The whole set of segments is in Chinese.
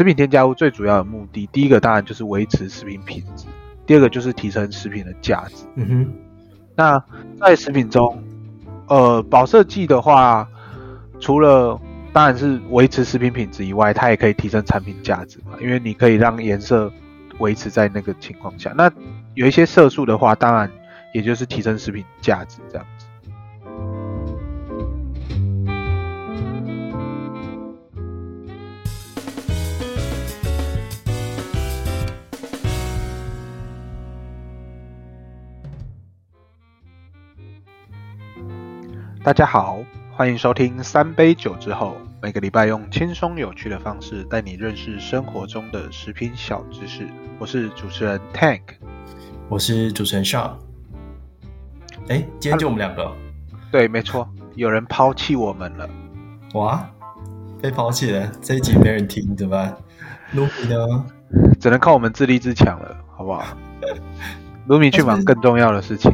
食品添加物最主要的目的，第一个当然就是维持食品品质，第二个就是提升食品的价值。嗯哼，那在食品中，呃，保色剂的话，除了当然是维持食品品质以外，它也可以提升产品价值嘛，因为你可以让颜色维持在那个情况下。那有一些色素的话，当然也就是提升食品价值这样大家好，欢迎收听三杯酒之后，每个礼拜用轻松有趣的方式带你认识生活中的食品小知识。我是主持人 Tank，我是主持人 Sean。哎，今天就我们两个。对，没错，有人抛弃我们了。哇，被抛弃了，这一集没人听，怎么办？卢米呢？只能靠我们自立自强了，好不好？卢米去忙更重要的事情。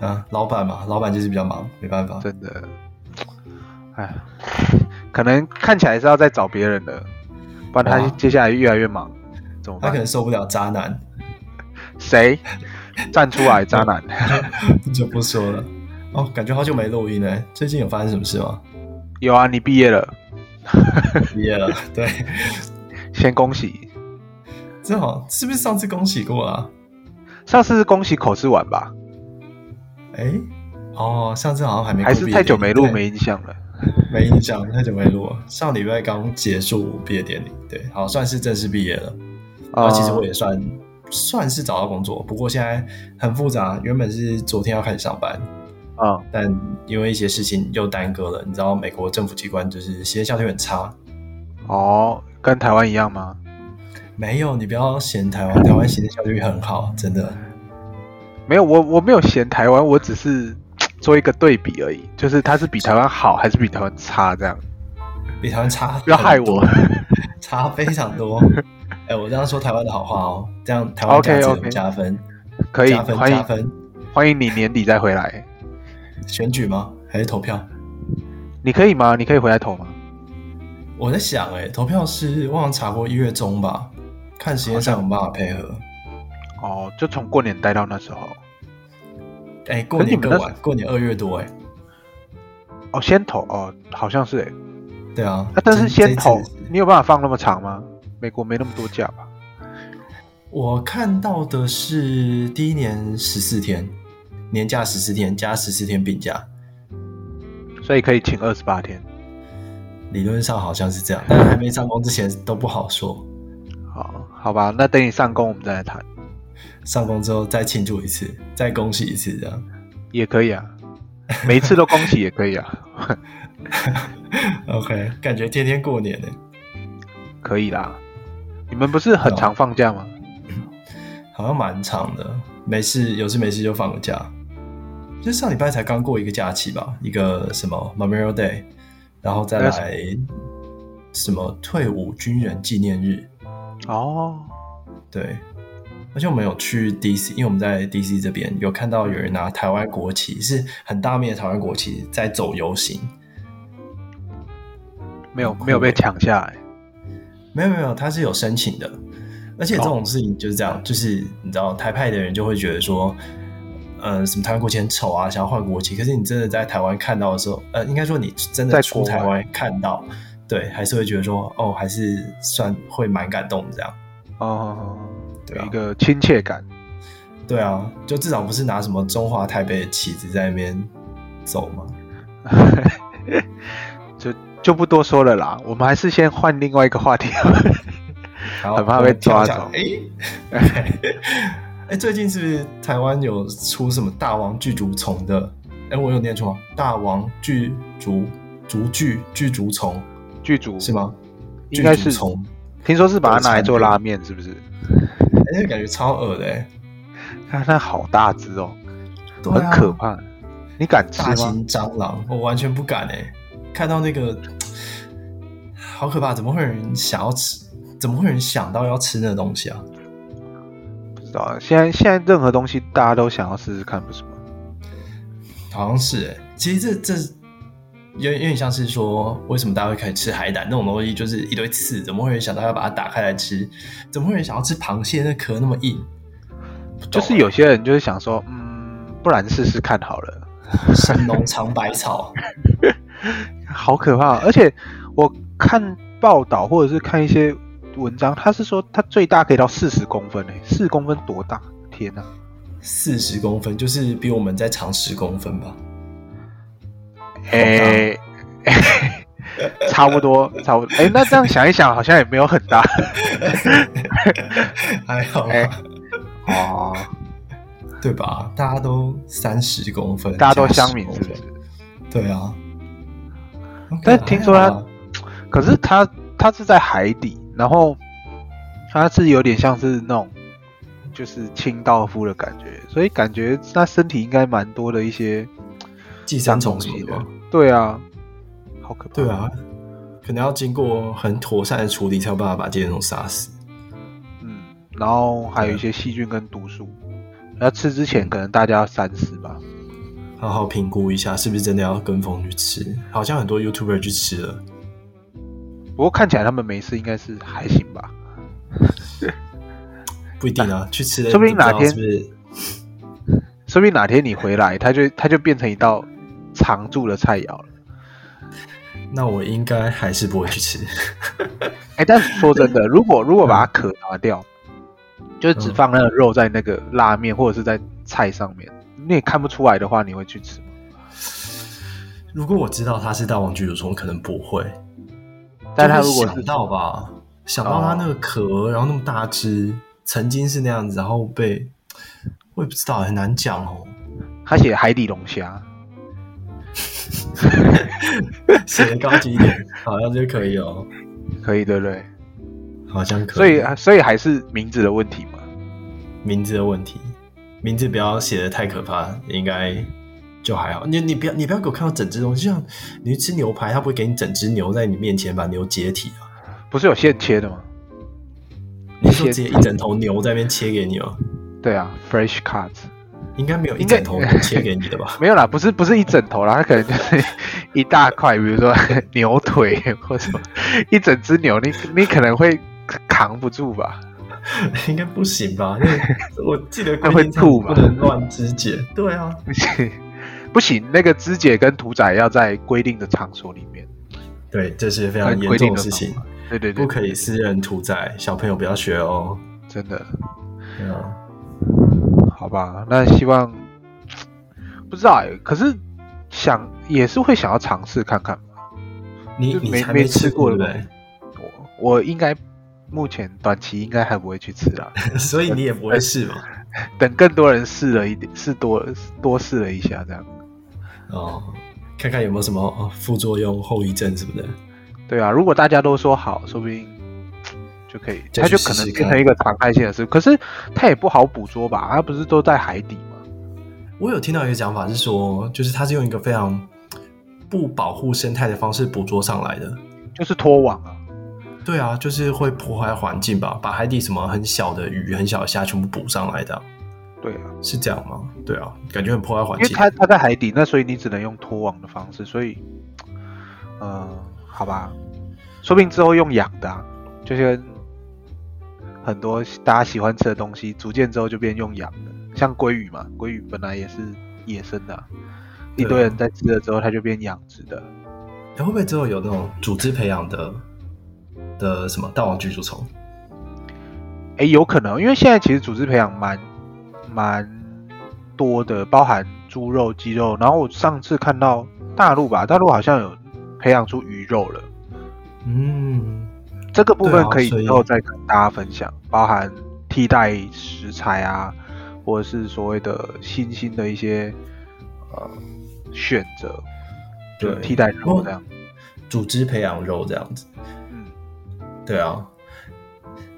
啊，老板嘛，老板就是比较忙，没办法。真的，哎，可能看起来是要再找别人的，不然他接下来越来越忙，怎么办？他可能受不了渣男。谁站出来？渣男 就不说了。哦，感觉好久没录音了。最近有发生什么事吗？有啊，你毕业了。毕业了，对，先恭喜。正好，是不是上次恭喜过啊？上次是恭喜口试完吧？哎，哦，上次好像还没，还是太久没录，没印象了，没印象，太久没录了。上礼拜刚结束毕业典礼，对，好，算是正式毕业了。啊、呃，其实我也算算是找到工作，不过现在很复杂。原本是昨天要开始上班，啊、呃，但因为一些事情又耽搁了。你知道，美国政府机关就是行政效率很差。哦，跟台湾一样吗？没有，你不要嫌台湾，台湾行政效率很好，真的。没有，我我没有嫌台湾，我只是做一个对比而已，就是它是比台湾好还是比台湾差这样？比台湾差，不要害我，差非常多。哎、欸，我这样说台湾的好话哦，这样台湾价值加分，okay, okay. 可以加分加分，欢迎你年底再回来 选举吗？还是投票？你可以吗？你可以回来投吗？我在想、欸，哎，投票是忘了查过一月中吧，看时间上有没有办法配合。哦，就从过年待到那时候。哎、欸，过年更晚，过年二月多哎。哦，先投哦，好像是哎。对啊，啊，但是先投，你有办法放那么长吗？美国没那么多假吧？我看到的是第一年十四天，年假十四天加十四天病假，所以可以请二十八天。理论上好像是这样，但是还没上工之前都不好说。好，好吧，那等你上工我们再来谈。上工之后再庆祝一次，再恭喜一次，这样也可以啊。每一次都恭喜也可以啊。OK，感觉天天过年呢。可以啦。你们不是很常放假吗？好像蛮长的，没事有事没事就放个假。就上礼拜才刚过一个假期吧，一个什么 Memorial Day，然后再来什么退伍军人纪念日。哦，对。而且我们有去 DC，因为我们在 DC 这边有看到有人拿台湾国旗，是很大面的台湾国旗在走游行，没有没有被抢下来，没有没有，他是有申请的。而且这种事情就是这样，就是你知道台派的人就会觉得说，呃，什么台湾国旗很丑啊，想要换国旗。可是你真的在台湾看到的时候，呃，应该说你真的出台湾看到，对，还是会觉得说，哦，还是算会蛮感动的这样。哦。有一个亲切感，对啊，就至少不是拿什么中华台北的旗子在那边走嘛，就就不多说了啦。我们还是先换另外一个话题，很怕被抓走。哎，哎，最近是不是台湾有出什么大王巨足虫的？哎，我有念错吗？大王巨足足巨巨足虫巨足是吗？应该是虫，听说是把它拿来做拉面，是不是？哎、欸，感觉超恶的哎！它它好大只哦，很可怕。啊、你敢吃吗？大型蟑螂，我完全不敢哎！看到那个，好可怕！怎么会有人想要吃？怎么会有人想到要吃那个东西啊？不知道啊。现在现在任何东西大家都想要试试看，不是吗？好像是哎。其实这这有有点像是说，为什么大家会开始吃海胆那种东西，就是一堆刺，怎么会想到要把它打开来吃？怎么会想要吃螃蟹？那壳那么硬，就是有些人就是想说，嗯，不然试试看好了。神农尝百草，好可怕！而且我看报道或者是看一些文章，他是说它最大可以到四十公分诶，四十公分多大？天哪！四十公分就是比我们再长十公分吧？诶、欸欸，差不多，差不多。诶、欸，那这样想一想，好像也没有很大，还好。欸、哦，对吧？大家都三十公分，大家都乡民，是不是？对啊。但听说他，可是他他是在海底，然后他是有点像是那种。就是清道夫的感觉，所以感觉他身体应该蛮多的一些寄生虫什么的。对啊，好可怕。对啊，可能要经过很妥善的处理，才有办法把寄生虫杀死。嗯，然后还有一些细菌跟毒素，要吃之前可能大家要三思吧，好好评估一下是不是真的要跟风去吃。好像很多 YouTuber 去吃了，不过看起来他们没事，应该是还行吧。不一定啊，去吃了说不定哪天，是不是？说不定哪天你回来，它就它就变成一道常住的菜肴了。那我应该还是不会去吃。哎、欸，但是说真的，如果如果把它壳拿掉，嗯、就是只放那个肉在那个拉面或者是在菜上面，你也看不出来的话，你会去吃吗？如果我知道它是大王巨乳虫，可能不会。但他如果知道吧，想到它那个壳，然后那么大只。曾经是那样子，然后被我也不知道，很难讲哦。他写海底龙虾，写的高级一点，好像就可以哦。可以对不对？好像可以。所以所以还是名字的问题嘛？名字的问题，名字不要写的太可怕，应该就还好。你你不要你不要给我看到整只东西，就像你去吃牛排，他不会给你整只牛在你面前把牛解体啊？不是有现切的吗？你说直接一整头牛在那边切给你哦？对啊，fresh cut，应该没有一整头切给你的吧？没有啦，不是不是一整头啦，它可能就是一大块，比如说 牛腿 或什么，一整只牛，你你可能会扛不住吧？应该不行吧？因为我记得它会吐嘛，不能乱肢解。对啊，不行，不行，那个肢解跟屠宰要在规定的场所里面。对，这是非常严重的事情。对对对，不可以私人屠宰，小朋友不要学哦，真的。对啊，好吧，那希望不知道哎，可是想也是会想要尝试看看。你没你还没吃过对不对？我我应该目前短期应该还不会去吃啊，所以你也不会试嘛？等更多人试了一点，试多多试了一下这样。哦，看看有没有什么副作用、后遗症什么的。对啊，如果大家都说好，说不定就可以，它就可能变成一个常态性的事。可是它也不好捕捉吧？它不是都在海底吗？我有听到一个讲法是说，就是它是用一个非常不保护生态的方式捕捉上来的，就是拖网啊。对啊，就是会破坏环境吧，把海底什么很小的鱼、很小的虾全部捕上来的。对啊，是这样吗？对啊，感觉很破坏环境。因为它它在海底，那所以你只能用拖网的方式，所以，呃。好吧，说不定之后用养的，啊，就跟很多大家喜欢吃的东西，逐渐之后就变用养的，像鲑鱼嘛，鲑鱼本来也是野生的，啊，一堆人在吃了之后，它就变养殖的。它会不会之后有那种组织培养的的什么大王巨足虫？哎，有可能，因为现在其实组织培养蛮蛮多的，包含猪肉、鸡肉，然后我上次看到大陆吧，大陆好像有。培养出鱼肉了，嗯，这个部分可以以后再跟大家分享，包含替代食材啊，或者是所谓的新兴的一些呃选择，对，替代肉这样，组织培养肉这样子，嗯，对啊。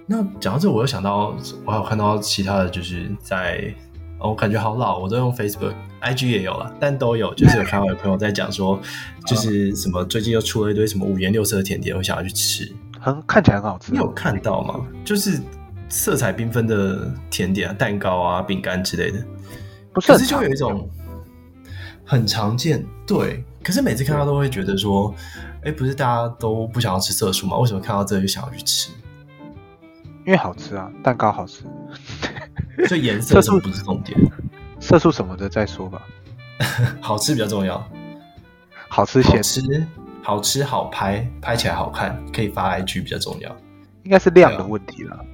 那讲到这，我又想到，我还有看到其他的就是在。我感觉好老，我都用 Facebook、IG 也有了，但都有，就是有看到有朋友在讲说，就是 什么最近又出了一堆什么五颜六色的甜点，我想要去吃，很看起来很好吃。你有看到吗？就是色彩缤纷的甜点啊，蛋糕啊，饼干之类的，不是，可是就有一种很常见。对，可是每次看到都会觉得说，哎、欸，不是大家都不想要吃色素吗？为什么看到这个就想要去吃？因为好吃啊，蛋糕好吃。所以颜色素不是重点，色素什么的再说吧。好吃比较重要，好吃先吃，好吃好拍，拍起来好看，可以发 IG 比较重要。应该是量的问题了。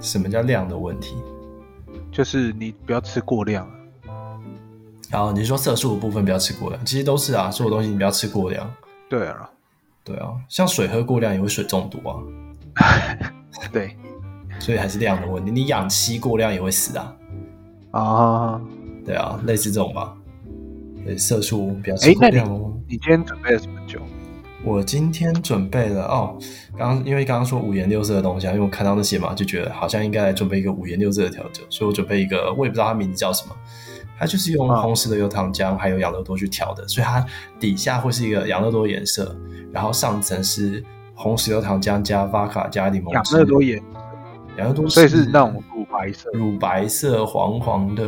什么叫量的问题？就是你不要吃过量。然后你是说色素的部分不要吃过量，其实都是啊，所有东西你不要吃过量。对啊，对啊，像水喝过量也会水中毒啊。对，所以还是量的问题。你氧气过量也会死啊。啊，对啊，类似这种吧。对，色素比较吃过量哦。你今天准备了什么酒？我今天准备了哦，刚因为刚刚说五颜六色的东西啊，因为我看到那些嘛，就觉得好像应该来准备一个五颜六色的调酒，所以我准备一个，我也不知道它名字叫什么，它就是用红石榴糖浆还有养乐多去调的，所以它底下会是一个养乐多颜色，然后上层是红石榴糖浆加 Vodka 加柠檬汁。养乐多颜，养乐多，所以是那种乳白色，乳白色黄黄的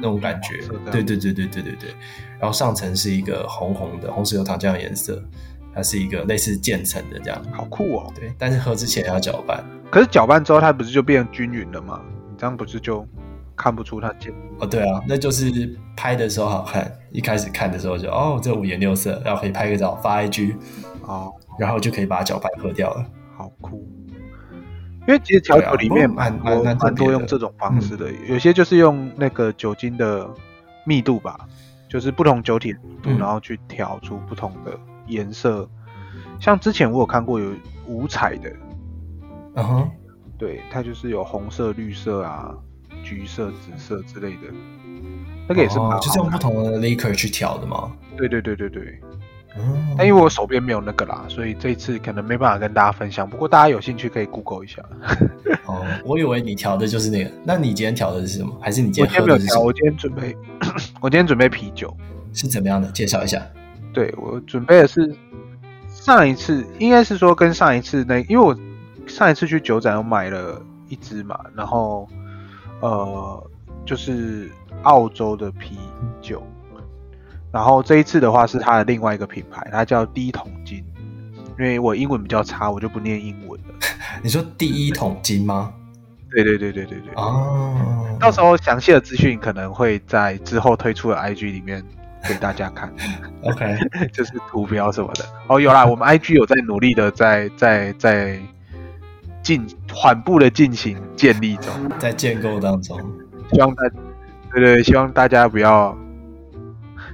那种感觉，对对对对对对对，然后上层是一个红红的红石榴糖浆的颜色。它是一个类似渐层的这样，好酷哦。对，但是喝之前要搅拌。可是搅拌之后，它不是就变均匀了吗？你这样不是就看不出它渐？哦，对啊，那就是拍的时候好看。一开始看的时候就哦，这五颜六色，然后可以拍个照发 IG，哦，然后就可以把它搅拌喝掉了。好酷。因为其实调酒里面蛮蛮蛮多用这种方式的，嗯，有些就是用那个酒精的密度吧，就是不同酒体的密度，嗯，然后去调出不同的。颜色，像之前我有看过有五彩的，嗯哼，对，它就是有红色、绿色啊、橘色、紫色之类的，那个也是就是用不同的 liquor 去调的吗？对对对对对，嗯，但因为我手边没有那个啦，所以这一次可能没办法跟大家分享。不过大家有兴趣可以 Google 一下。哦，我以为你调的就是那个，那你今天调的是什么？还是你今天喝的是什么？我今天没有调，我今天准备，我今天准备啤酒，是怎么样的？介绍一下。对，我准备的是上一次，应该是说跟上一次那，因为我上一次去酒展我买了一支嘛，然后呃就是澳洲的啤酒，然后这一次的话是它的另外一个品牌，它叫第一桶金，因为我英文比较差，我就不念英文了。你说第一桶金吗？对对对对对对。哦，到时候详细的资讯可能会在之后推出的 IG 里面。给大家看，OK，就是图标什么的哦，有啦，我们 IG 有在努力的在在在进缓步的进行建立中，在建构当中，希望大对对，希望大家不要，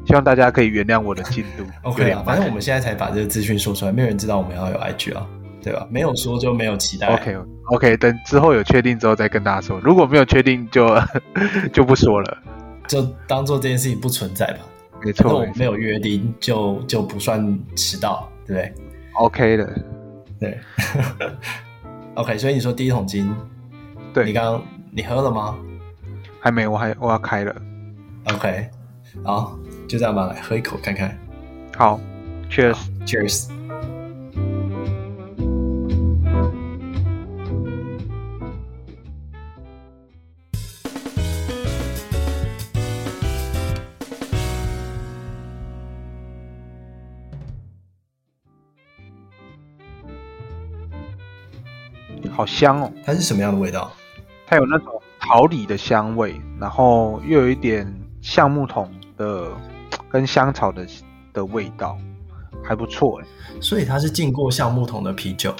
希望大家可以原谅我的进度，OK 啊，反正我们现在才把这个资讯说出来，没有人知道我们要有 IG 啊，对吧？没有说就没有期待，OK OK，等之后有确定之后再跟大家说，如果没有确定就 就不说了，就当做这件事情不存在吧。没错，没有约定就就不算迟到，对不对？OK 的，对。OK，所以你说第一桶金，对，你刚刚你喝了吗？还没，我还我要开了。OK，好，就这样吧，来喝一口看看。好，Cheers，Cheers。好香哦！它是什么样的味道？它有那种桃李的香味，然后又有一点橡木桶的跟香草的的味道，还不错哎。所以它是进过橡木桶的啤酒，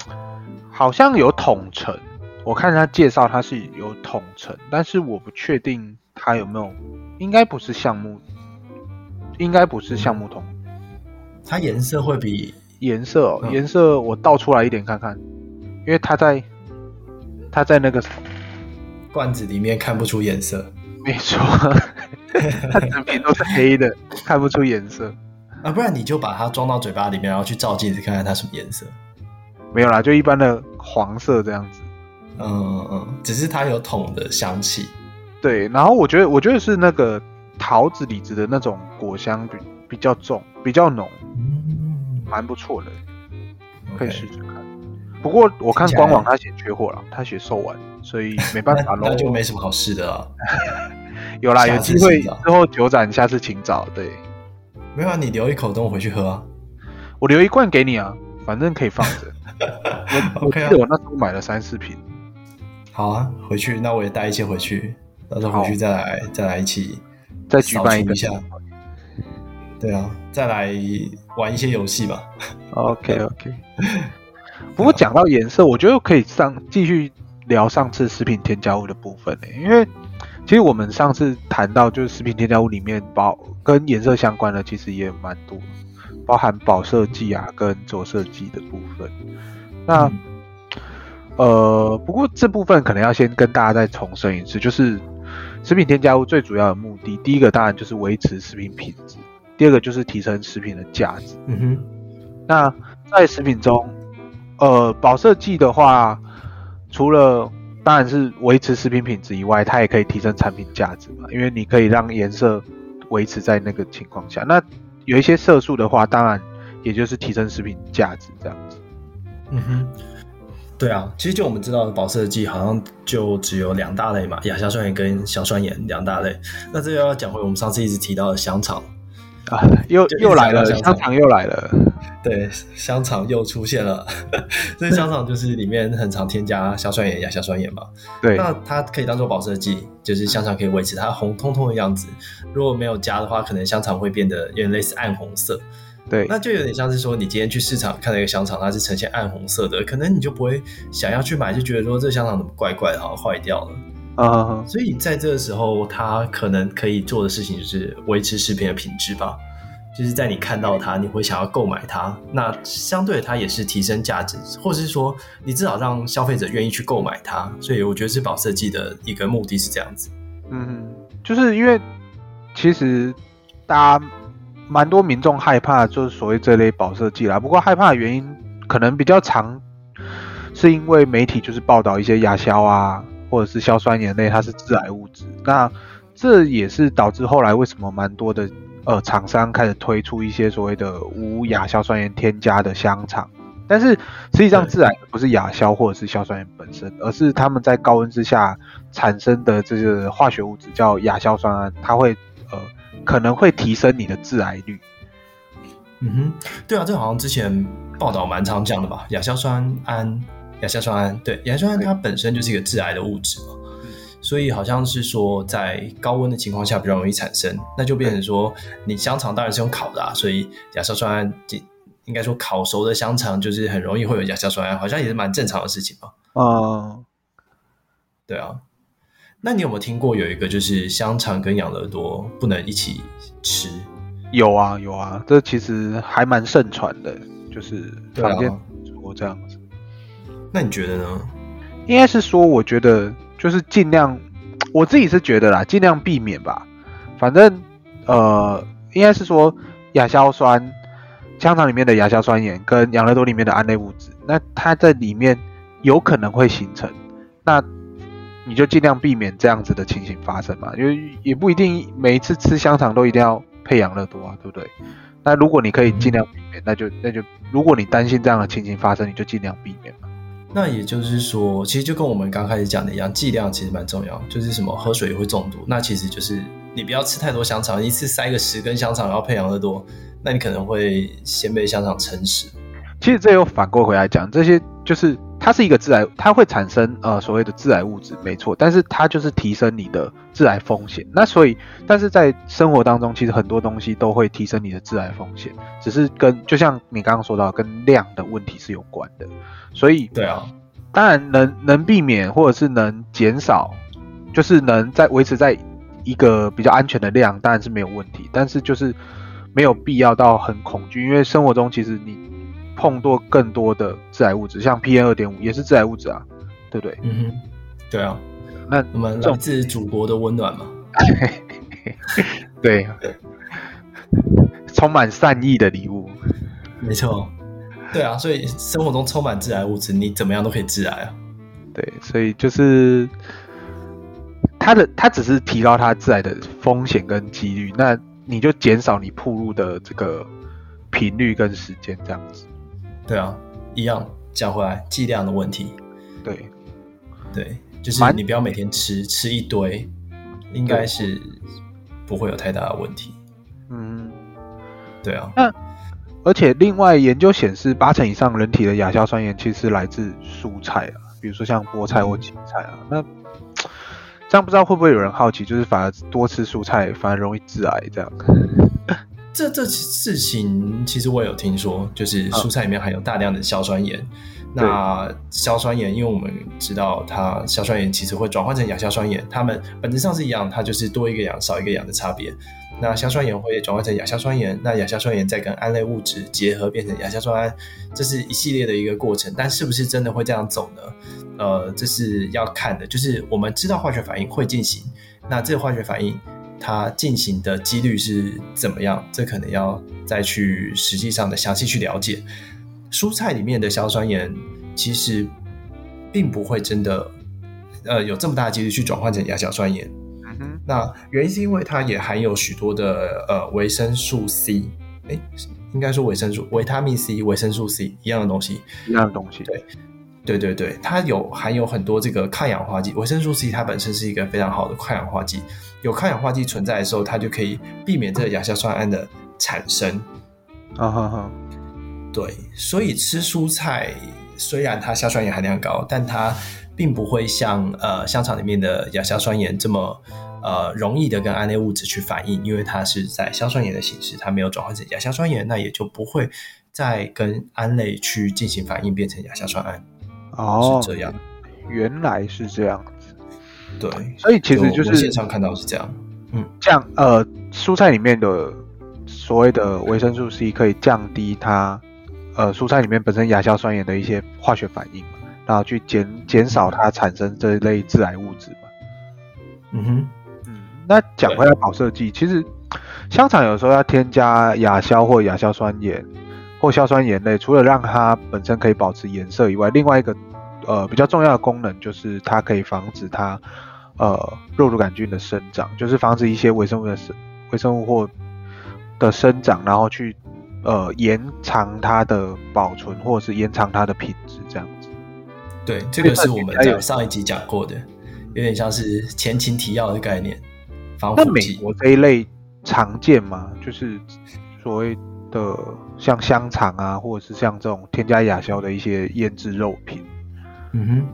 好像有桶陈。我看他介绍它是有桶陈，但是我不确定它有没有，应该不是橡木，应该不是橡木桶。它颜色会比颜色哦，颜色我倒出来一点看看，因为它在。它在那个罐子里面看不出颜色，没错，它整瓶都是黑的，看不出颜色啊。不然你就把它装到嘴巴里面，然后去照镜子看看它什么颜色。没有啦，就一般的黄色这样子。嗯只是它有桶的香气。对，然后我觉得，我觉得是那个桃子、李子的那种果香比比较重，比较浓，蛮不错的，可以试试看。不过我看官网他写缺货了，他写售完，所以没办法喽。那就没什么好试的啊，有啦，有机会之后酒展，下次请早。对，没有啊，你留一口等我回去喝啊。我留一罐给你啊，反正可以放着。我 OK 啊，我那时候买了三四瓶。好啊，回去那我也带一些回去，到时候回去再来再来一起再举办一下。对啊，再来玩一些游戏吧。OK OK。不过讲到颜色，我觉得可以上继续聊上次食品添加物的部分呢，因为其实我们上次谈到就是食品添加物里面包跟颜色相关的，其实也蛮多，包含保色剂啊跟着色剂的部分。那、嗯、呃，不过这部分可能要先跟大家再重申一次，就是食品添加物最主要的目的，第一个当然就是维持食品品质，第二个就是提升食品的价值。嗯哼，那在食品中。呃，保色剂的话，除了当然是维持食品品质以外，它也可以提升产品价值嘛，因为你可以让颜色维持在那个情况下。那有一些色素的话，当然也就是提升食品价值这样子。嗯哼，对啊，其实就我们知道的保色剂好像就只有两大类嘛，亚硝酸盐跟硝酸盐两大类。那这又要讲回我们上次一直提到的香肠。啊，又又来了，香肠又来了。对，香肠又出现了。这香肠就是里面很常添加硝酸盐、亚硝酸盐嘛。对，那它可以当做保色剂，就是香肠可以维持它红彤彤的样子。如果没有加的话，可能香肠会变得有点类似暗红色。对，那就有点像是说，你今天去市场看到一个香肠，它是呈现暗红色的，可能你就不会想要去买，就觉得说这香肠怎么怪怪的，好像坏掉了。啊、uh，huh. 所以在这个时候，它可能可以做的事情就是维持食品的品质吧。就是在你看到它，你会想要购买它。那相对的，它也是提升价值，或者是说，你至少让消费者愿意去购买它。所以我觉得是保色剂的一个目的是这样子。嗯，就是因为其实大家蛮多民众害怕，就是所谓这类保色剂啦。不过害怕的原因可能比较长，是因为媒体就是报道一些亚硝啊。或者是硝酸盐类，它是致癌物质，那这也是导致后来为什么蛮多的呃厂商开始推出一些所谓的无亚硝酸盐添加的香肠，但是实际上致癌的不是亚硝或者是硝酸盐本身，而是他们在高温之下产生的这个化学物质叫亚硝酸胺，它会呃可能会提升你的致癌率。嗯哼，对啊，这好像之前报道蛮常讲的吧，亚硝酸胺。亚硝酸胺，对，亚硝酸胺它本身就是一个致癌的物质嘛，嗯、所以好像是说在高温的情况下比较容易产生，那就变成说你香肠当然是用烤的啊，所以亚硝酸胺应该说烤熟的香肠就是很容易会有亚硝酸胺，好像也是蛮正常的事情嘛。啊、嗯，对啊，那你有没有听过有一个就是香肠跟养乐多不能一起吃？有啊有啊，这其实还蛮盛传的，就是坊间说这样子。那你觉得呢？应该是说，我觉得就是尽量，我自己是觉得啦，尽量避免吧。反正呃，应该是说亚硝酸，香肠里面的亚硝酸盐跟养乐多里面的胺类物质，那它在里面有可能会形成，那你就尽量避免这样子的情形发生嘛。因为也不一定每一次吃香肠都一定要配养乐多啊，对不对？那如果你可以尽量避免，那就那就如果你担心这样的情形发生，你就尽量避免嘛。那也就是说，其实就跟我们刚开始讲的一样，剂量其实蛮重要。就是什么喝水也会中毒，那其实就是你不要吃太多香肠，一次塞个十根香肠，然后配养乐多，那你可能会先被香肠撑死。其实这又反过回来讲，这些就是它是一个致癌，它会产生呃所谓的致癌物质，没错，但是它就是提升你的致癌风险。那所以，但是在生活当中，其实很多东西都会提升你的致癌风险，只是跟就像你刚刚说到，跟量的问题是有关的。所以，对啊，当然能能避免或者是能减少，就是能在维持在一个比较安全的量，当然是没有问题。但是就是没有必要到很恐惧，因为生活中其实你碰多更多的致癌物质，像 PM 二点五也是致癌物质啊，对不对？嗯哼，对啊。那我们来自祖国的温暖嘛？对，对充满善意的礼物，没错。对啊，所以生活中充满致癌物质，你怎么样都可以致癌啊。对，所以就是它的，它只是提高它致癌的风险跟几率，那你就减少你暴露的这个频率跟时间这样子。对啊，一样讲回来剂量的问题。对，对，就是你不要每天吃吃一堆，应该是不会有太大的问题。嗯，对啊。那而且另外研究显示，八成以上人体的亚硝酸盐其实来自蔬菜啊，比如说像菠菜或芹菜啊。那这样不知道会不会有人好奇，就是反而多吃蔬菜反而容易致癌这样？这这事情其实我有听说，就是蔬菜里面含有大量的硝酸盐。那硝酸盐，因为我们知道它硝酸盐其实会转换成亚硝酸盐，它们本质上是一样，它就是多一个氧少一个氧的差别。那硝酸盐会转换成亚硝酸盐，那亚硝酸盐再跟胺类物质结合变成亚硝酸胺，这是一系列的一个过程。但是不是真的会这样走呢？呃，这是要看的。就是我们知道化学反应会进行，那这个化学反应它进行的几率是怎么样？这可能要再去实际上的详细去了解。蔬菜里面的硝酸盐其实并不会真的呃有这么大的几率去转换成亚硝酸盐。那原因是因为它也含有许多的呃维生素 C，哎，应该说维生素、维他命 C、维生素 C 一样的东西，一样的东西。对，对对对，它有含有很多这个抗氧化剂。维生素 C 它本身是一个非常好的抗氧化剂，有抗氧化剂存在的时候，它就可以避免这个亚硝酸胺的产生。啊哈哈，对，所以吃蔬菜虽然它硝酸盐含量高，但它并不会像呃香肠里面的亚硝酸盐这么。呃，容易的跟胺类物质去反应，因为它是在硝酸盐的形式，它没有转换成亚硝酸盐，那也就不会再跟胺类去进行反应，变成亚硝酸胺。哦，是这样，原来是这样子。对，所以其实就是现场看到是这样。嗯，像呃，蔬菜里面的所谓的维生素 C 可以降低它呃蔬菜里面本身亚硝酸盐的一些化学反应嘛，然后去减减少它产生这一类致癌物质嘛。嗯哼。嗯那讲回来保色剂，其实香肠有时候要添加亚硝或亚硝酸盐或硝酸盐类，除了让它本身可以保持颜色以外，另外一个呃比较重要的功能就是它可以防止它呃肉毒杆菌的生长，就是防止一些微生物的生微生物或的生长，然后去呃延长它的保存或者是延长它的品质这样子。对，这个是我们在上一集讲过的，有点像是前情提要的概念。防那美国这一类常见吗？就是所谓的像香肠啊，或者是像这种添加亚硝的一些腌制肉品。嗯哼，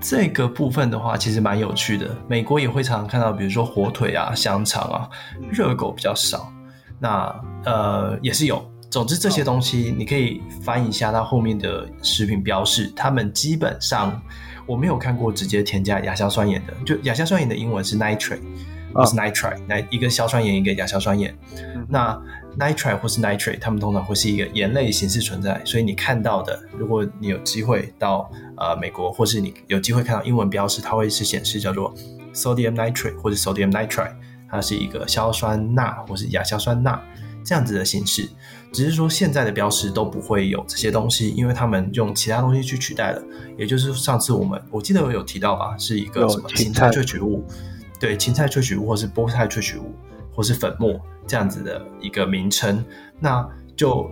这个部分的话，其实蛮有趣的。美国也会常常看到，比如说火腿啊、香肠啊、热狗比较少。那呃也是有。总之这些东西，你可以翻一下它后面的食品标示，他们基本上我没有看过直接添加亚硝酸盐的。就亚硝酸盐的英文是 nitrate。或是 nitrite，那一个硝酸盐，一个亚硝酸盐。嗯、那 nitrite 或是 nitrate，它们通常会是一个盐类形式存在。所以你看到的，如果你有机会到呃美国，或是你有机会看到英文标识，它会是显示叫做 sodium nitrate 或者 sodium nitrite，它是一个硝酸钠或是亚硝酸钠这样子的形式。只是说现在的标识都不会有这些东西，因为他们用其他东西去取代了。也就是上次我们我记得我有提到吧，是一个什么芹菜萃取物。对，芹菜萃取物，或是菠菜萃取物，或是粉末这样子的一个名称，那就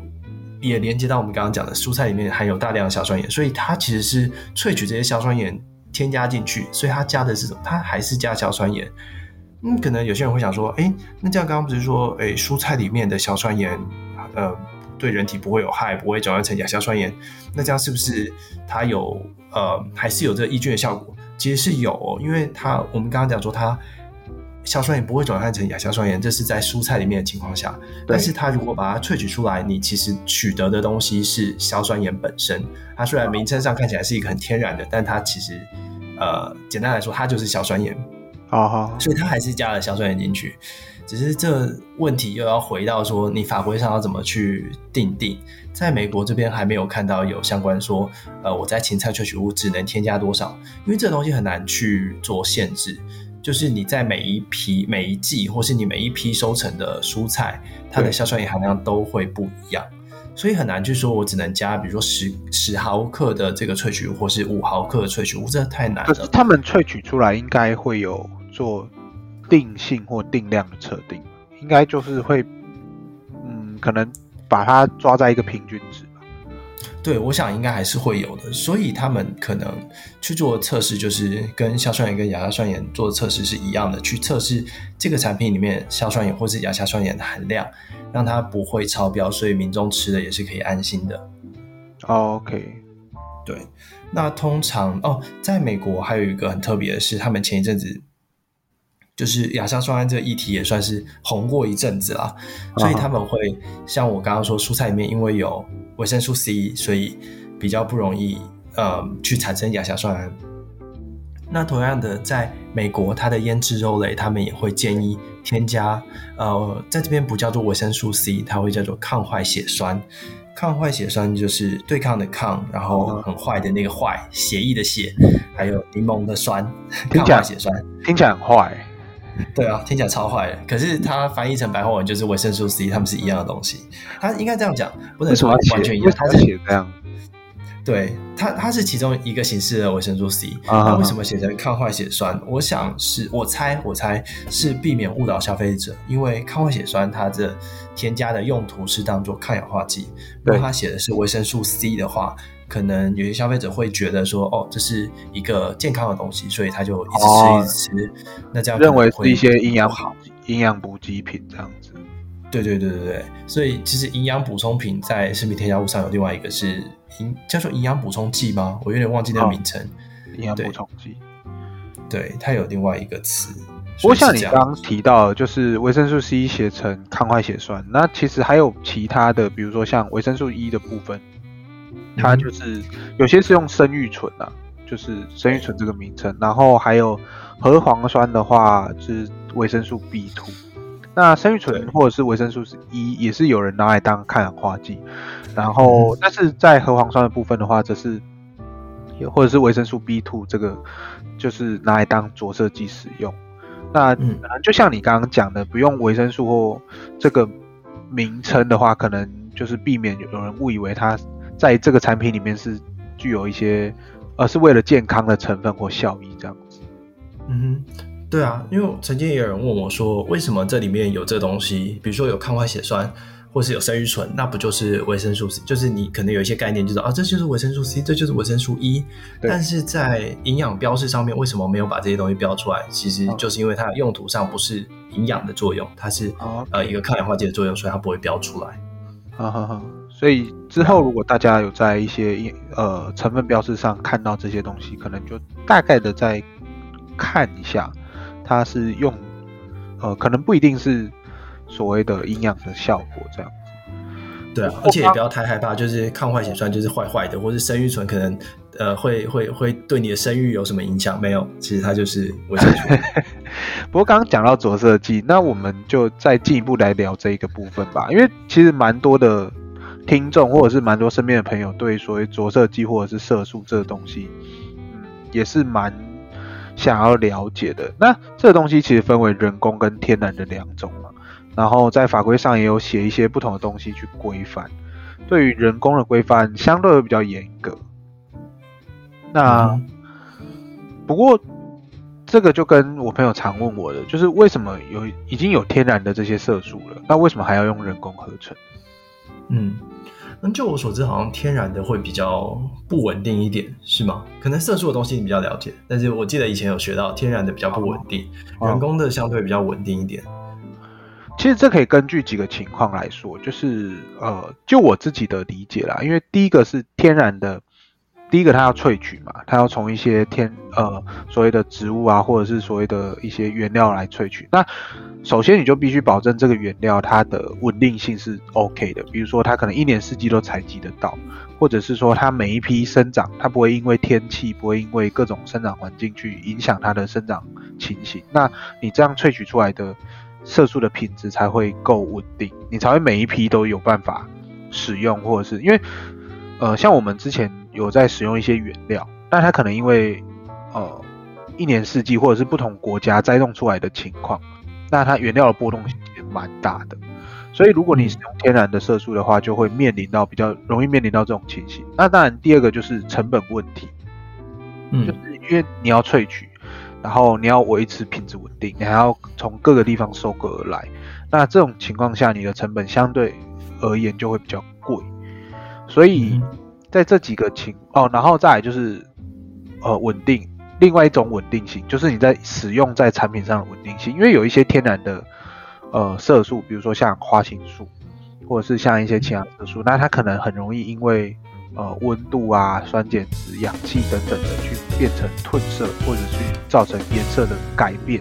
也连接到我们刚刚讲的蔬菜里面含有大量的硝酸盐，所以它其实是萃取这些硝酸盐添加进去，所以它加的是什么？它还是加硝酸盐。嗯，可能有些人会想说，哎，那这样刚刚不是说，哎，蔬菜里面的硝酸盐，呃，对人体不会有害，不会转换成亚硝酸盐，那这样是不是它有呃，还是有这个抑菌的效果？其实是有，因为它我们刚刚讲说它硝酸盐不会转换成亚硝酸盐，这是在蔬菜里面的情况下。但是它如果把它萃取出来，你其实取得的东西是硝酸盐本身。它虽然名称上看起来是一个很天然的，但它其实呃简单来说，它就是硝酸盐。好好，所以它还是加了硝酸盐进去。只是这问题又要回到说，你法规上要怎么去定定？在美国这边还没有看到有相关说，呃，我在芹菜萃取物只能添加多少？因为这东西很难去做限制。就是你在每一批、每一季，或是你每一批收成的蔬菜，它的硝酸盐含量都会不一样，所以很难去说我只能加，比如说十十毫克的这个萃取物，或是五毫克的萃取物，这太难了。可是他们萃取出来应该会有做定性或定量的测定，应该就是会，嗯，可能把它抓在一个平均值吧。对，我想应该还是会有的。所以他们可能去做测试，就是跟硝酸盐跟亚硝酸盐做的测试是一样的，去测试这个产品里面硝酸盐或是亚硝酸盐的含量，让它不会超标，所以民众吃的也是可以安心的。OK，对。那通常哦，在美国还有一个很特别的是，他们前一阵子。就是亚硝酸胺这个议题也算是红过一阵子啦，所以他们会像我刚刚说，蔬菜里面因为有维生素 C，所以比较不容易呃去产生亚硝酸胺。那同样的，在美国，它的腌制肉类，他们也会建议添加呃，在这边不叫做维生素 C，它会叫做抗坏血酸。抗坏血酸就是对抗的抗，然后很坏的那个坏，血液的血，还有柠檬的酸，抗坏血酸，听起来很坏。对啊，听起来超坏的。可是它翻译成白话文就是维生素 C，它们是一样的东西。它应该这样讲，不能说完全一样。它是写这样。对它，它是其中一个形式的维生素 C。那为什么写成抗坏血酸？我想是，我猜，我猜是避免误导消费者，因为抗坏血酸它的添加的用途是当做抗氧化剂。如果它写的是维生素 C 的话。可能有些消费者会觉得说，哦，这是一个健康的东西，所以他就一直吃，哦、一直吃。那这样认为是一些营养好、营养补给品这样子。对对对对对，所以其实营养补充品在食品添加物上有另外一个是营叫做营养补充剂吗？我有点忘记那个名称。营养补充剂，对，它有另外一个词。不过像你刚刚提到的，就是维生素 C 写成抗坏血酸，那其实还有其他的，比如说像维生素 E 的部分。它就是有些是用生育醇啊，就是生育醇这个名称，然后还有核黄酸的话是维生素 B two 那生育醇或者是维生素 E 也是有人拿来当抗氧化剂，然后但是在核黄酸的部分的话，则是或者是维生素 B two 这个就是拿来当着色剂使用。那就像你刚刚讲的，不用维生素或这个名称的话，可能就是避免有人误以为它。在这个产品里面是具有一些，呃，是为了健康的成分或效益这样子。嗯哼，对啊，因为曾经也有人问我说，为什么这里面有这东西？比如说有抗坏血酸，或是有生育醇，那不就是维生素 C？就是你可能有一些概念，就是啊，这就是维生素 C，这就是维生素 E。但是在营养标示上面，为什么没有把这些东西标出来？其实就是因为它的用途上不是营养的作用，它是、哦、呃一个抗氧化剂的作用，所以它不会标出来。好好好。所以之后，如果大家有在一些呃成分标示上看到这些东西，可能就大概的再看一下，它是用呃可能不一定是所谓的营养的效果这样。对啊，而且也不要太害怕，就是抗坏血酸就是坏坏的，或是生育醇可能呃会会会对你的生育有什么影响？没有，其实它就是维生素。不过刚刚讲到着色剂，那我们就再进一步来聊这一个部分吧，因为其实蛮多的。听众或者是蛮多身边的朋友对所谓着色剂或者是色素这个东西，嗯，也是蛮想要了解的。那这个东西其实分为人工跟天然的两种嘛，然后在法规上也有写一些不同的东西去规范。对于人工的规范相对会比较严格。那不过这个就跟我朋友常问我的，就是为什么有已经有天然的这些色素了，那为什么还要用人工合成？嗯。那就我所知，好像天然的会比较不稳定一点，是吗？可能色素的东西你比较了解，但是我记得以前有学到天然的比较不稳定，哦、人工的相对比较稳定一点。其实这可以根据几个情况来说，就是呃，就我自己的理解啦，因为第一个是天然的。第一个，它要萃取嘛，它要从一些天呃所谓的植物啊，或者是所谓的一些原料来萃取。那首先你就必须保证这个原料它的稳定性是 OK 的，比如说它可能一年四季都采集得到，或者是说它每一批生长，它不会因为天气，不会因为各种生长环境去影响它的生长情形。那你这样萃取出来的色素的品质才会够稳定，你才会每一批都有办法使用，或者是因为呃像我们之前。有在使用一些原料，但它可能因为呃一年四季或者是不同国家栽种出来的情况，那它原料的波动性也蛮大的。所以如果你使用天然的色素的话，就会面临到比较容易面临到这种情形。那当然，第二个就是成本问题，嗯，就是因为你要萃取，然后你要维持品质稳定，你还要从各个地方收割而来，那这种情况下，你的成本相对而言就会比较贵。所以。嗯在这几个情哦，然后再来就是呃稳定，另外一种稳定性就是你在使用在产品上的稳定性，因为有一些天然的呃色素，比如说像花青素，或者是像一些其他色素，那它可能很容易因为呃温度啊、酸碱值、氧气等等的去变成褪色，或者去造成颜色的改变。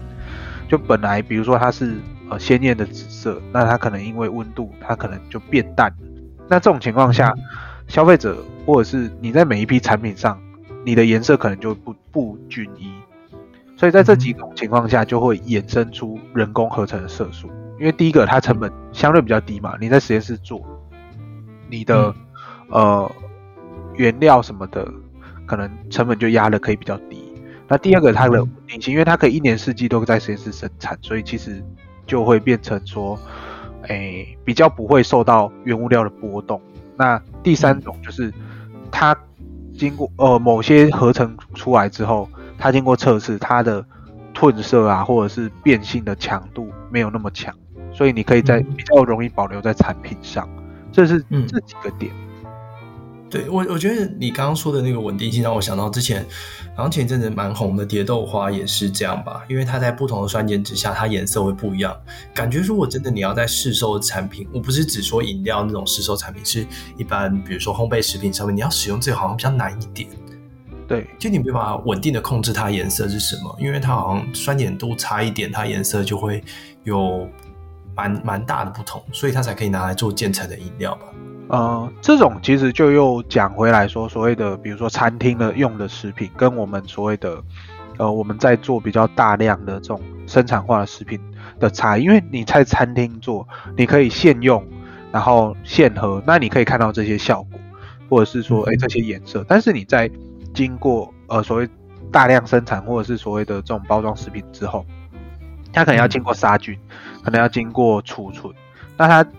就本来比如说它是呃鲜艳的紫色，那它可能因为温度，它可能就变淡了。那这种情况下，消费者或者是你在每一批产品上，你的颜色可能就不不均一。所以在这几种情况下，就会衍生出人工合成的色素。因为第一个它成本相对比较低嘛，你在实验室做，你的呃原料什么的，可能成本就压的可以比较低。那第二个，它的稳定性，因为它可以一年四季都在实验室生产，所以其实就会变成说，诶、欸，比较不会受到原物料的波动。那第三种就是，它经过呃某些合成出来之后，它经过测试，它的褪色啊或者是变性的强度没有那么强，所以你可以在比较容易保留在产品上。这是这几个点。对我，我觉得你刚刚说的那个稳定性让我想到之前，好像前一阵子蛮红的蝶豆花也是这样吧？因为它在不同的酸碱值下，它颜色会不一样。感觉如果真的你要在市售的产品，我不是只说饮料那种市售产品，是一般比如说烘焙食品上面，你要使用这个好像比较难一点。对，就你没办法稳定的控制它颜色是什么，因为它好像酸碱度差一点，它颜色就会有蛮蛮大的不同，所以它才可以拿来做渐层的饮料吧。呃，这种其实就又讲回来说，所谓的比如说餐厅的用的食品，跟我们所谓的呃我们在做比较大量的这种生产化的食品的差异，因为你在餐厅做，你可以现用，然后现喝，那你可以看到这些效果，或者是说哎这些颜色，但是你在经过呃所谓大量生产或者是所谓的这种包装食品之后，它可能要经过杀菌，可能要经过储存，那它。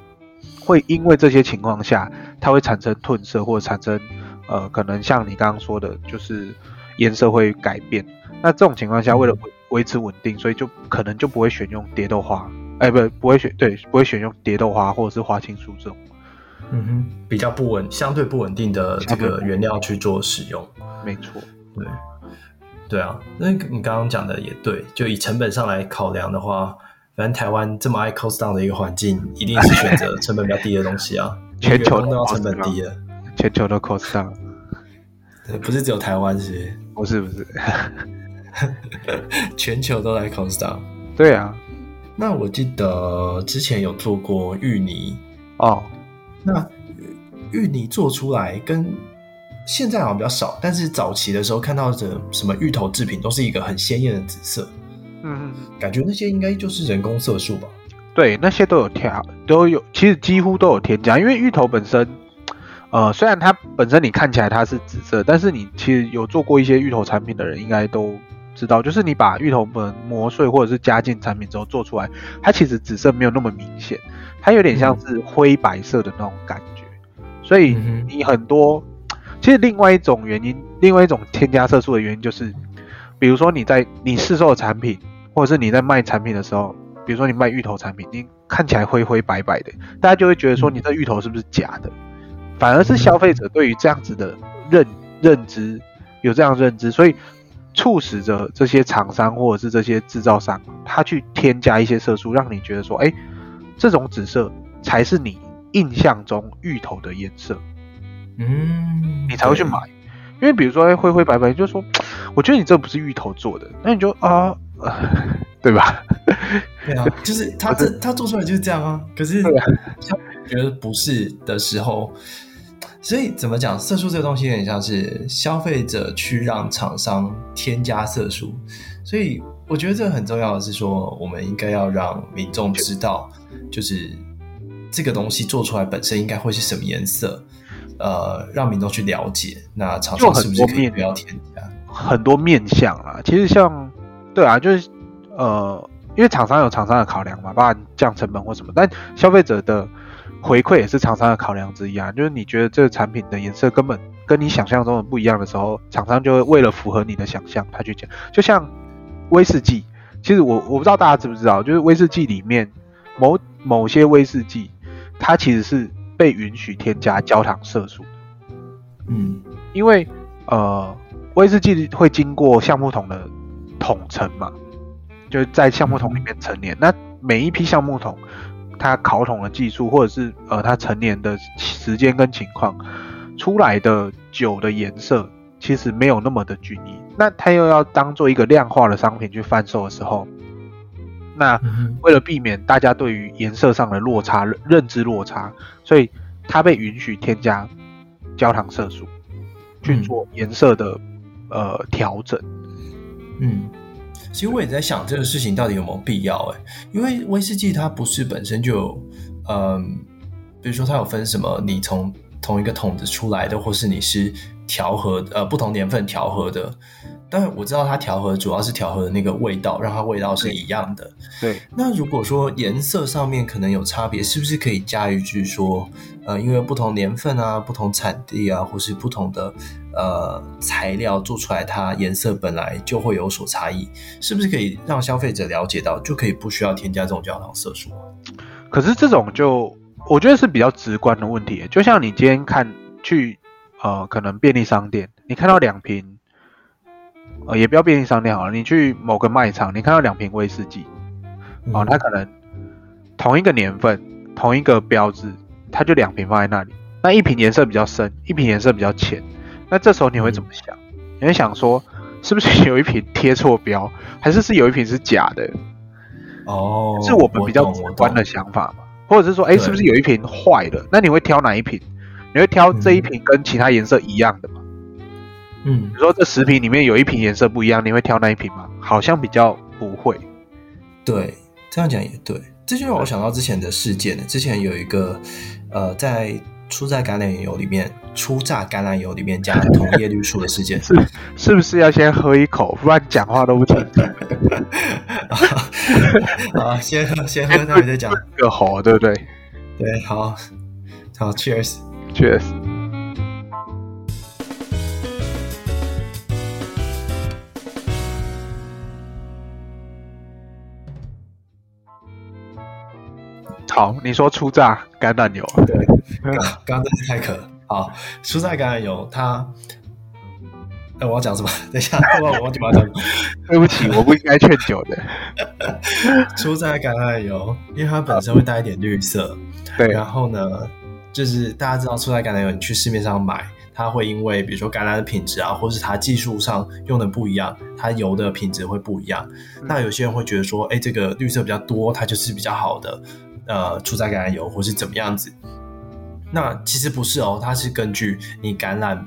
会因为这些情况下，它会产生褪色，或者产生呃，可能像你刚刚说的，就是颜色会改变。那这种情况下，为了维持稳定，所以就可能就不会选用蝶豆花，哎，不，不会选，对，不会选用蝶豆花或者是花青素这种，嗯哼，比较不稳，相对不稳定的这个原料去做使用。没错，对，对啊，那你刚刚讲的也对，就以成本上来考量的话。反正台湾这么爱 cost down 的一个环境，一定是选择 成本比较低的东西啊。全球都要成本低了，全球都 cost down。对，不是只有台湾是？不是不是，全球都来 cost down。对啊，那我记得之前有做过芋泥哦。那芋泥做出来跟现在好像比较少，但是早期的时候看到的什么芋头制品都是一个很鲜艳的紫色。嗯，感觉那些应该就是人工色素吧？对，那些都有调，都有，其实几乎都有添加。因为芋头本身，呃，虽然它本身你看起来它是紫色，但是你其实有做过一些芋头产品的人应该都知道，就是你把芋头粉磨碎或者是加进产品之后做出来，它其实紫色没有那么明显，它有点像是灰白色的那种感觉。嗯、所以你很多，其实另外一种原因，另外一种添加色素的原因就是，比如说你在你市售的产品。或者是你在卖产品的时候，比如说你卖芋头产品，你看起来灰灰白白的，大家就会觉得说你这芋头是不是假的？反而是消费者对于这样子的认认知有这样认知，所以促使着这些厂商或者是这些制造商，他去添加一些色素，让你觉得说，哎，这种紫色才是你印象中芋头的颜色，嗯，你才会去买。因为比如说灰灰白白，你就说，我觉得你这不是芋头做的，那你就啊。对吧？对啊，就是他这他做出来就是这样啊。可是他觉得不是的时候，所以怎么讲？色素这个东西有点像是消费者去让厂商添加色素，所以我觉得这个很重要的是说，我们应该要让民众知道，就是这个东西做出来本身应该会是什么颜色，呃，让民众去了解。那厂商是不是可以不要添加？很多面向啊，其实像。对啊，就是呃，因为厂商有厂商的考量嘛，包含降成本或什么，但消费者的回馈也是厂商的考量之一啊。就是你觉得这个产品的颜色根本跟你想象中的不一样的时候，厂商就会为了符合你的想象，他去讲。就像威士忌，其实我我不知道大家知不知道，就是威士忌里面某某些威士忌，它其实是被允许添加焦糖色素。嗯，因为呃，威士忌会经过橡木桶的桶陈嘛，就是在橡木桶里面陈年。嗯、那每一批橡木桶，它烤桶的技术，或者是呃它陈年的时间跟情况，出来的酒的颜色其实没有那么的均匀。那它又要当做一个量化的商品去贩售的时候，那为了避免大家对于颜色上的落差认知落差，所以它被允许添加焦糖色素去做颜色的、嗯、呃调整。嗯，其实我也在想这个事情到底有没有必要哎，因为威士忌它不是本身就有嗯、比如说它有分什么，你从同一个桶子出来的，或是你是。调和呃不同年份调和的，但我知道它调和主要是调和的那个味道，让它味道是一样的。对，那如果说颜色上面可能有差别，是不是可以加一句说，呃，因为不同年份啊、不同产地啊，或是不同的呃材料做出来，它颜色本来就会有所差异，是不是可以让消费者了解到，就可以不需要添加这种焦糖色素？可是这种就我觉得是比较直观的问题，就像你今天看去。呃，可能便利商店，你看到两瓶，呃，也不要便利商店好了，你去某个卖场，你看到两瓶威士忌，哦，它可能同一个年份，同一个标志，它就两瓶放在那里，那一瓶颜色比较深，一瓶颜色比较浅，那这时候你会怎么想？嗯、你会想说，是不是有一瓶贴错标，还是是有一瓶是假的？哦，是我们比较直观的想法嘛？或者是说，哎，是不是有一瓶坏的？那你会挑哪一瓶？你会挑这一瓶跟其他颜色一样的吗？嗯，比如说这十瓶里面有一瓶颜色不一样，你会挑那一瓶吗？好像比较不会。对，这样讲也对。这就让我想到之前的事件了。之前有一个呃，在初榨橄榄油里面，初榨橄榄油里面加同叶绿素的事件，是是不是要先喝一口，不然讲话都不清楚。好，先喝，先喝，待会再讲。个好，对不对？对，好，好，Cheers。好，你说初榨橄榄油，对，刚刚真是太可。好，初榨橄榄油，它，哎，我要讲什么？等一下，我忘记把它讲。对不起，我不应该劝酒的。初榨橄榄油，因为它本身会带一点绿色，对，然后呢？就是大家知道，初榨橄榄油，你去市面上买，它会因为比如说橄榄的品质啊，或是它技术上用的不一样，它油的品质会不一样。嗯、那有些人会觉得说，哎，这个绿色比较多，它就是比较好的，呃，初榨橄榄油，或是怎么样子？那其实不是哦，它是根据你橄榄，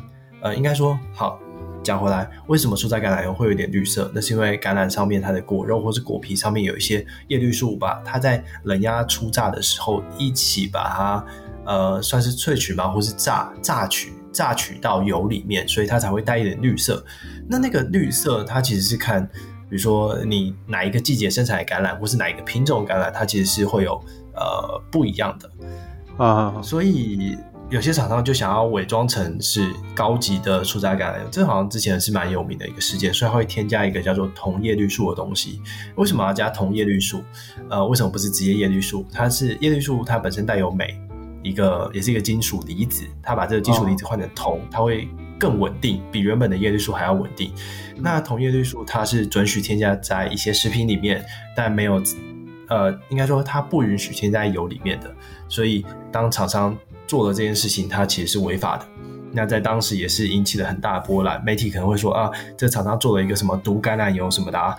呃，应该说，好讲回来，为什么初榨橄榄油会有点绿色？那是因为橄榄上面它的果肉或是果皮上面有一些叶绿素，把它在冷压初榨的时候一起把它。呃，算是萃取嘛，或是榨榨取榨取到油里面，所以它才会带一点绿色。那那个绿色，它其实是看，比如说你哪一个季节生产的橄榄，或是哪一个品种橄榄，它其实是会有呃不一样的啊。所以有些厂商就想要伪装成是高级的初榨橄榄油，这好像之前是蛮有名的一个事件，所以它会添加一个叫做铜叶绿素的东西。为什么要加铜叶绿素？呃，为什么不是直接叶绿素？它是叶绿素，它本身带有镁。一个也是一个金属离子，它把这个金属离子换成铜，它会更稳定，比原本的叶绿素还要稳定。那铜叶绿素它是准许添加在一些食品里面，但没有，呃，应该说它不允许添加在油里面的。所以当厂商做了这件事情，它其实是违法的。那在当时也是引起了很大的波澜，媒体可能会说啊，这厂商做了一个什么毒橄榄油什么的啊，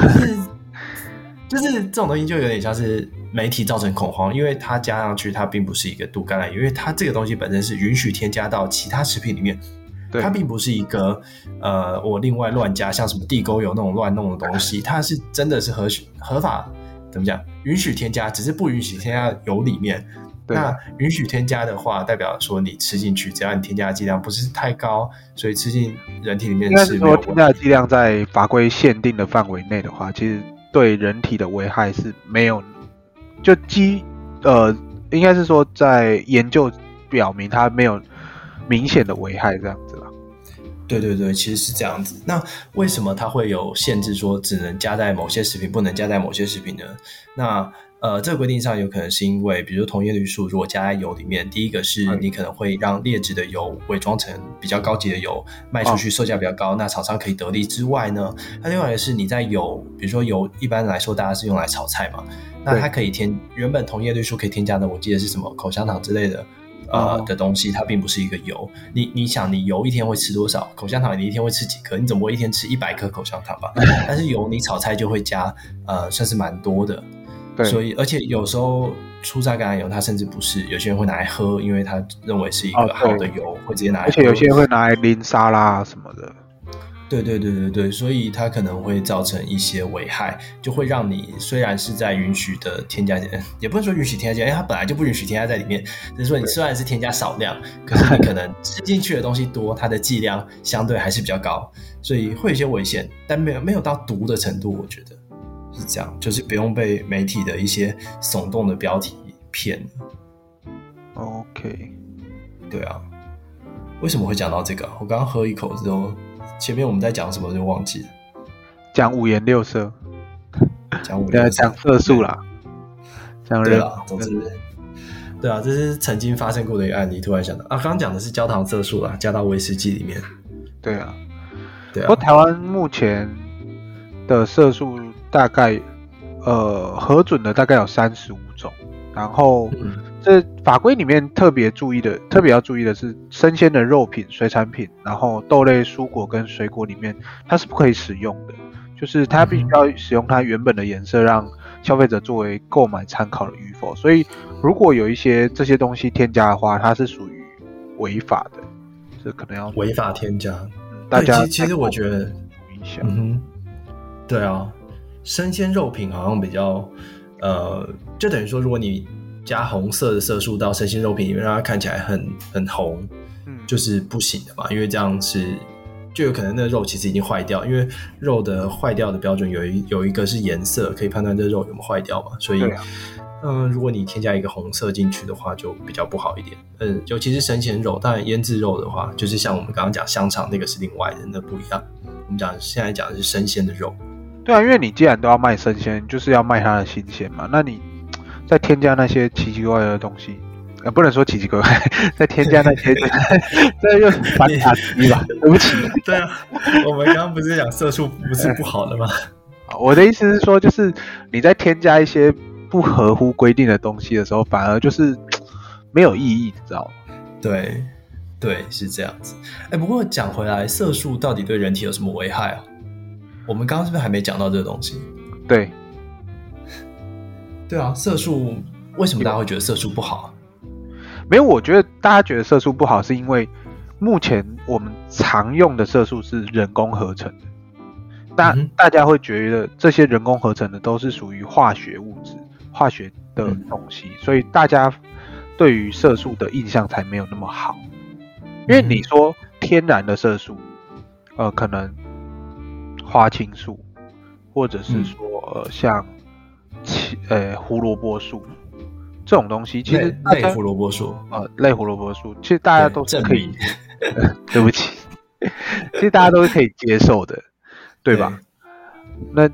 就 是就是这种东西就有点像是。媒体造成恐慌，因为它加上去，它并不是一个毒橄榄油，因为它这个东西本身是允许添加到其他食品里面，它并不是一个呃，我另外乱加，像什么地沟油那种乱弄的东西，它是真的是合合法，怎么讲？允许添加，只是不允许添加油里面。那允许添加的话，代表说你吃进去，只要你添加的剂量不是太高，所以吃进人体里面是没有。说添加的剂量在法规限定的范围内的话，其实对人体的危害是没有。就基，呃，应该是说，在研究表明它没有明显的危害这样子啦。对对对，其实是这样子。那为什么它会有限制，说只能加在某些食品，不能加在某些食品呢？那呃，这个规定上有可能是因为，比如说同叶绿素如果加在油里面，第一个是你可能会让劣质的油伪装成比较高级的油卖出去，售价比较高，哦、那厂商可以得利之外呢，那另外一个是你在油，比如说油一般来说大家是用来炒菜嘛，那它可以添原本同叶绿素可以添加的，我记得是什么口香糖之类的。呃、哦、的东西，它并不是一个油。你你想，你油一天会吃多少？口香糖你一天会吃几颗？你怎么会一天吃一百颗口香糖吧？但是油你炒菜就会加，呃，算是蛮多的。对。所以，而且有时候初榨橄榄油它甚至不是，有些人会拿来喝，因为他认为是一个好的油，哦、会直接拿来喝。而且有些人会拿来淋沙拉什么的。对对对对对，所以它可能会造成一些危害，就会让你虽然是在允许的添加，也不能说允许添加，因为它本来就不允许添加在里面。只是说你虽然是添加少量，可是你可能吃进去的东西多，它的剂量相对还是比较高，所以会有些危险，但没有没有到毒的程度，我觉得是这样，就是不用被媒体的一些耸动的标题骗了。OK，对啊，为什么会讲到这个？我刚刚喝一口之后。前面我们在讲什么就忘记了，讲五颜六色，讲五颜讲色素啦，讲对了，总之，对啊，这是曾经发生过的一个案例。突然想到啊，刚刚讲的是焦糖色素啦，加到威士忌里面。对啊，对啊。不过台湾目前的色素大概呃核准的大概有三十五种，然后。嗯这法规里面特别注意的，特别要注意的是，生鲜的肉品、水产品，然后豆类、蔬果跟水果里面，它是不可以使用的，就是它必须要使用它原本的颜色，让消费者作为购买参考的与否。所以，如果有一些这些东西添加的话，它是属于违法的，这可能要违法添加。大家其实我觉得，嗯哼，对啊，生鲜肉品好像比较，呃，就等于说，如果你加红色的色素到生鲜肉品里面，让它看起来很很红，嗯，就是不行的嘛，因为这样是就有可能那个肉其实已经坏掉，因为肉的坏掉的标准有一有一个是颜色可以判断这肉有没有坏掉嘛，所以，嗯、如果你添加一个红色进去的话，就比较不好一点，嗯，尤其是生鲜肉，当然腌制肉的话，就是像我们刚刚讲香肠那个是另外的，那不一样。我们讲现在讲的是生鲜的肉，对啊，因为你既然都要卖生鲜，就是要卖它的新鲜嘛，那你。再添加那些奇奇怪怪的东西，呃，不能说奇奇怪怪，再添加那些，这又反打击吧？对不起。对啊，我们刚刚不是讲色素不是不好的吗？我的意思是说，就是你在添加一些不合乎规定的东西的时候，反而就是没有意义，你知道吗？对，对，是这样子。哎，不过讲回来，色素到底对人体有什么危害啊？我们刚刚是不是还没讲到这个东西？对。对啊，色素为什么大家会觉得色素不好啊？没有，我觉得大家觉得色素不好，是因为目前我们常用的色素是人工合成的，大大家会觉得这些人工合成的都是属于化学物质、化学的东西，嗯，所以大家对于色素的印象才没有那么好。因为你说天然的色素，呃，可能花青素，或者是说，嗯，呃，像。呃，胡萝卜素这种东西，其实类胡萝卜素啊，类胡萝卜素，其实大家都是可以。对不起，其实大家都是可以接受的，对吧？对，那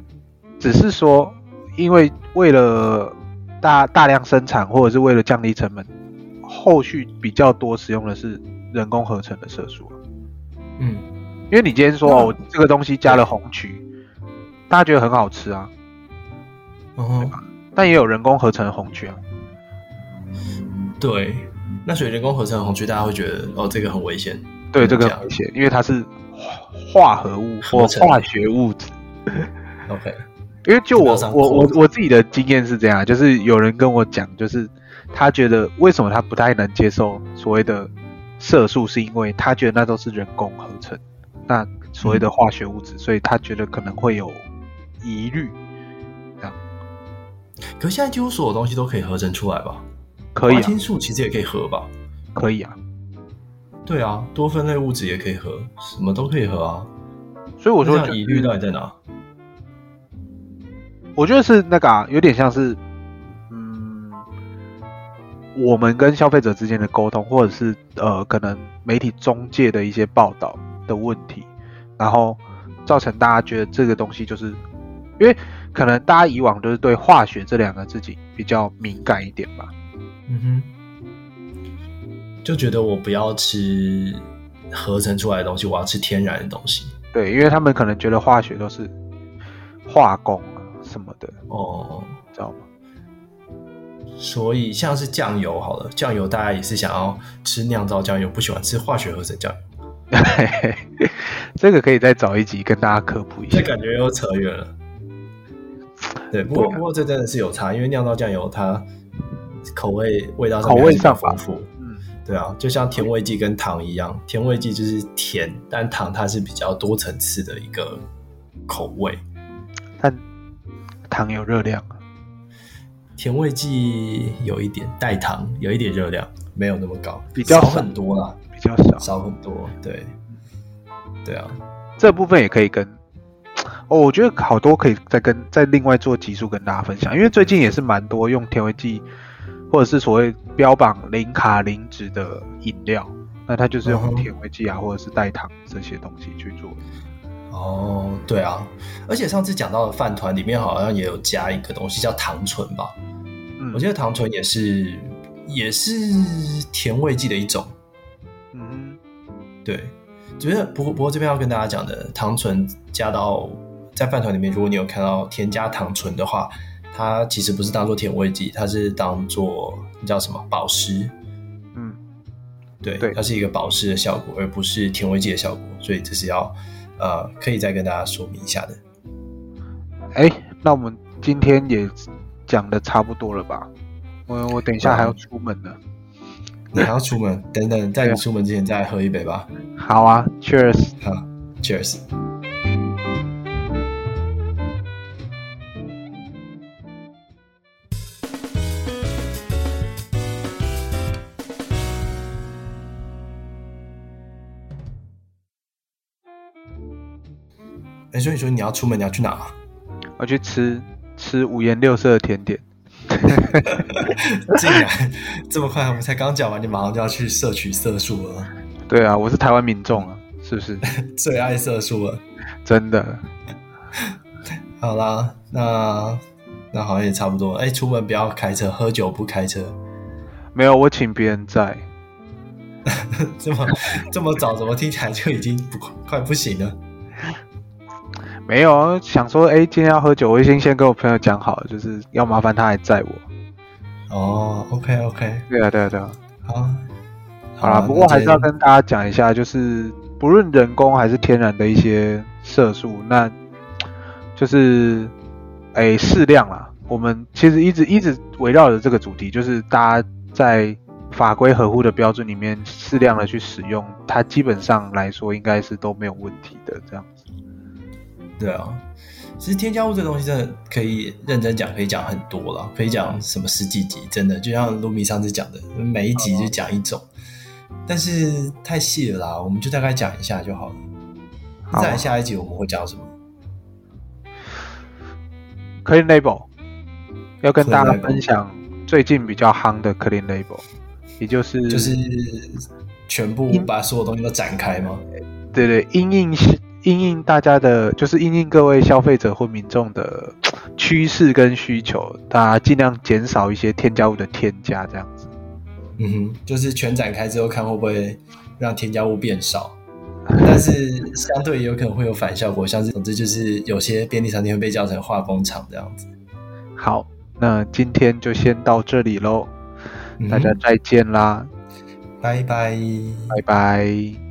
只是说，因为为了大大量生产，或者是为了降低成本，后续比较多使用的是人工合成的色素。嗯，因为你今天说哦，这个东西加了红曲，大家觉得很好吃啊。嗯，但也有人工合成的红曲啊。对，那所以人工合成的红曲，大家会觉得哦，这个很危险。对，这个很危险，因为它是化合物或化学物质。OK，因为就我我我我自己的经验是这样，就是有人跟我讲，就是他觉得为什么他不太能接受所谓的色素，是因为他觉得那都是人工合成，那所谓的化学物质，嗯，所以他觉得可能会有疑虑。可是现在几乎所有东西都可以合成出来吧？可以、啊，花青素其实也可以合吧？可以啊，对啊，多酚类物质也可以合，什么都可以合啊。所以我说疑虑到底在哪？我觉得是那个啊，有点像是，嗯，我们跟消费者之间的沟通，或者是呃，可能媒体中介的一些报道的问题，然后造成大家觉得这个东西就是因为。可能大家以往都是对化学这两个字比较敏感一点吧。嗯哼，就觉得我不要吃合成出来的东西，我要吃天然的东西。对，因为他们可能觉得化学都是化工啊什么的哦，知道吗？所以像是酱油好了，酱油大家也是想要吃酿造酱油，不喜欢吃化学合成酱油。这个可以再找一集跟大家科普一下。这感觉又扯远了。对，不过不过这真的是有差，因为酿造酱油它口味味道上口味上丰富。嗯，对啊，就像甜味剂跟糖一样，甜味剂就是甜，但糖它是比较多层次的一个口味。但糖有热量啊。甜味剂有一点代糖，有一点热量，没有那么高，比较少很多啦，比较少，少很多。对，对啊，这部分也可以跟哦，我觉得好多可以再跟再另外做集数跟大家分享，因为最近也是蛮多用甜味剂或者是所谓标榜零卡零脂的饮料，那它就是用甜味剂啊，或者是代糖这些东西去做。哦，对啊，而且上次讲到的饭团里面好像也有加一个东西叫糖醇吧？嗯，我觉得糖醇也是也是甜味剂的一种。嗯，对，觉得不过不过这边要跟大家讲的，糖醇加到在饭团里面，如果你有看到添加糖醇的话，它其实不是当做甜味剂，它是当做叫什么保湿？嗯，对，对，它是一个保湿的效果，而不是甜味剂的效果，所以这是要。呃，可以再跟大家说明一下的。哎，那我们今天也讲的差不多了吧？我我等一下还要出门呢。你还要出门？等等，在你出门之前再喝一杯吧。好啊，Cheers！好，Cheers！所以说你要出门，你要去哪？我去吃吃五颜六色的甜点。竟然这么快，我们才刚讲完，你马上就要去摄取色素了？对啊，我是台湾民众啊，是不是？最爱色素了，真的。好啦，那那好像也差不多。哎，出门不要开车，喝酒不开车。没有，我请别人在。这么这么早，怎么听起来就已经不快不行了？没有啊，想说，哎，今天要喝酒，我已经先跟我朋友讲好了，就是要麻烦他来载我。哦，OK，OK，对啊，对啊，对啊。好，好啦，不过还是要跟大家讲一下，就是不论人工还是天然的一些色素，那就是，哎，适量啦。我们其实一直一直围绕着这个主题，就是大家在法规合乎的标准里面适量的去使用，它基本上来说应该是都没有问题的，这样子。对啊，其实添加物这东西真的可以认真讲，可以讲很多了，可以讲什么十几集，真的就像卢米上次讲的，每一集就讲一种，但是太细了啦，我们就大概讲一下就好了。好，再来下一集我们会讲什么？Clean Label 要跟大家分享最近比较夯的 Clean Label，也就是就是全部把所有东西都展开吗？对对，因应是。因应大家的，就是因应各位消费者或民众的 趋势跟需求，大家尽量减少一些添加物的添加，这样子。嗯哼，就是全展开之后看会不会让添加物变少，但是相对也有可能会有反效果，像是总之就是有些便利商店会被叫成化工厂这样子。好，那今天就先到这里喽，大家再见啦，拜拜，拜拜。